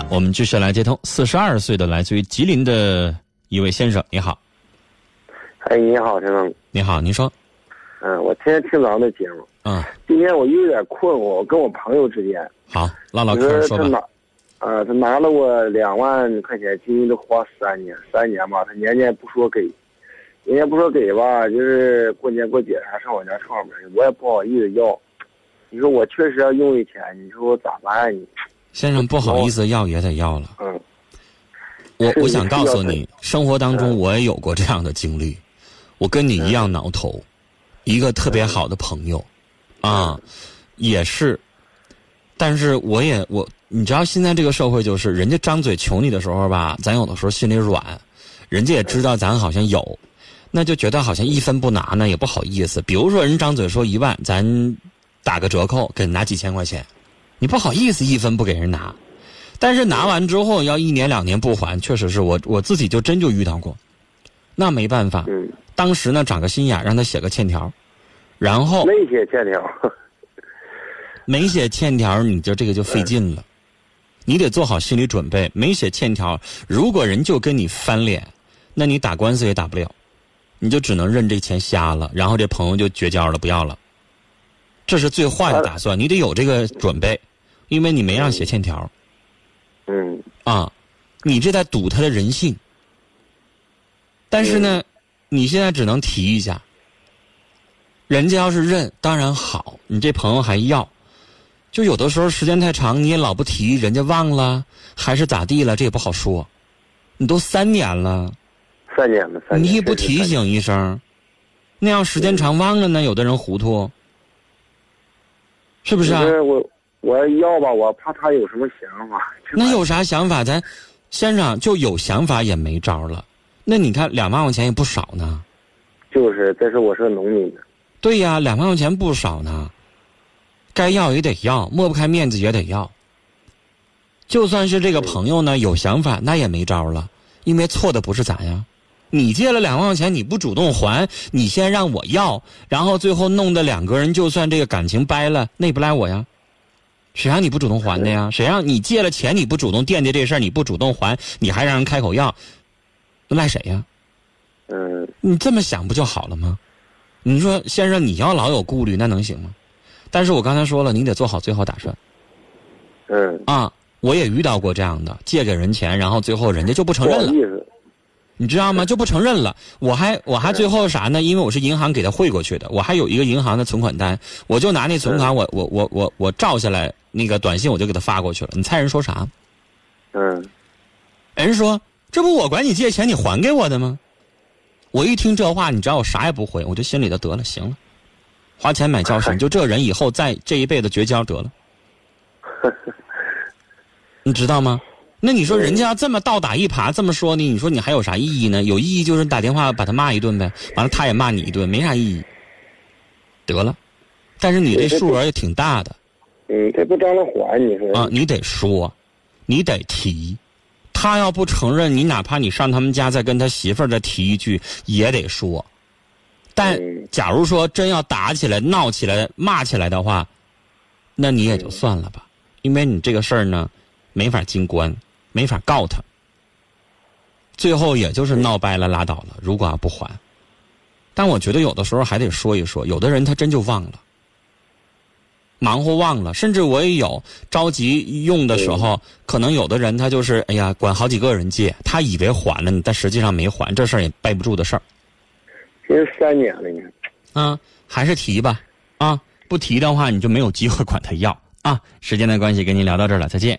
了，我们继续来接通四十二岁的来自于吉林的一位先生，你好。哎，你好，先生。你好，您说。嗯，我天天听咱们的节目。嗯。今天我有点困惑，我跟我朋友之间。好，唠唠嗑说吧。他拿，呃，他拿了我两万块钱，今年都花三年，三年吧，他年年不说给，年年不说给吧，就是过年过节啥上我家串门，我也不好意思要。你说我确实要用一钱，你说我咋办？你先生不好意思要也得要了。嗯，我我想告诉你，生活当中我也有过这样的经历，我跟你一样挠头，一个特别好的朋友，啊，也是，但是我也我你知道现在这个社会就是人家张嘴求你的时候吧，咱有的时候心里软，人家也知道咱好像有，那就觉得好像一分不拿呢也不好意思。比如说人张嘴说一万，咱。打个折扣，给拿几千块钱，你不好意思一分不给人拿，但是拿完之后要一年两年不还，确实是我我自己就真就遇到过，那没办法，当时呢长个心眼，让他写个欠条，然后没写欠条，没写欠条，你就这个就费劲了，你得做好心理准备，没写欠条，如果人就跟你翻脸，那你打官司也打不了，你就只能认这钱瞎了，然后这朋友就绝交了，不要了。这是最坏的打算，你得有这个准备，因为你没让写欠条。嗯。啊，你这在赌他的人性。但是呢，你现在只能提一下。人家要是认，当然好，你这朋友还要。就有的时候时间太长，你也老不提，人家忘了还是咋地了，这也不好说。你都三年了。三年了，三年。你也不提醒一声，那要时间长忘了呢，有的人糊涂。是不是啊？我我要吧，我怕他有什么想法。那有啥想法？咱先生就有想法也没招了。那你看两万块钱也不少呢。就是，但是我是农民的。对呀，两万块钱不少呢。该要也得要，抹不开面子也得要。就算是这个朋友呢有想法，那也没招了，因为错的不是咱呀。你借了两万块钱，你不主动还，你先让我要，然后最后弄得两个人就算这个感情掰了，那也不赖我呀？谁让你不主动还的呀？谁让你借了钱你不主动惦记这事儿，你不主动还，你还让人开口要，赖谁呀？嗯。你这么想不就好了吗？你说先生，你要老有顾虑，那能行吗？但是我刚才说了，你得做好最后打算。嗯。啊，我也遇到过这样的，借给人钱，然后最后人家就不承认了。你知道吗？就不承认了。我还我还最后啥呢？因为我是银行给他汇过去的，我还有一个银行的存款单，我就拿那存款，我我我我我照下来那个短信，我就给他发过去了。你猜人说啥？嗯，人说这不我管你借钱，你还给我的吗？我一听这话，你知道我啥也不回，我就心里头得了，行了，花钱买教训，就这人以后在这一辈子绝交得了。你知道吗？那你说人家要这么倒打一耙这么说你？你说你还有啥意义呢？有意义就是打电话把他骂一顿呗，完了他也骂你一顿，没啥意义。得了，但是你这数额也挺大的。嗯，他不张罗还你说。啊，你得说，你得提，他要不承认，你哪怕你上他们家再跟他媳妇儿再提一句，也得说。但假如说真要打起来、闹起来、骂起来的话，那你也就算了吧，因为你这个事儿呢，没法进关。没法告他，最后也就是闹掰了拉倒了。如果要不还，但我觉得有的时候还得说一说，有的人他真就忘了，忙活忘了。甚至我也有着急用的时候，可能有的人他就是哎呀，管好几个人借，他以为还了，但实际上没还，这事儿也背不住的事儿。这三年了呢。啊，还是提吧，啊，不提的话你就没有机会管他要啊。时间的关系，跟您聊到这儿了，再见。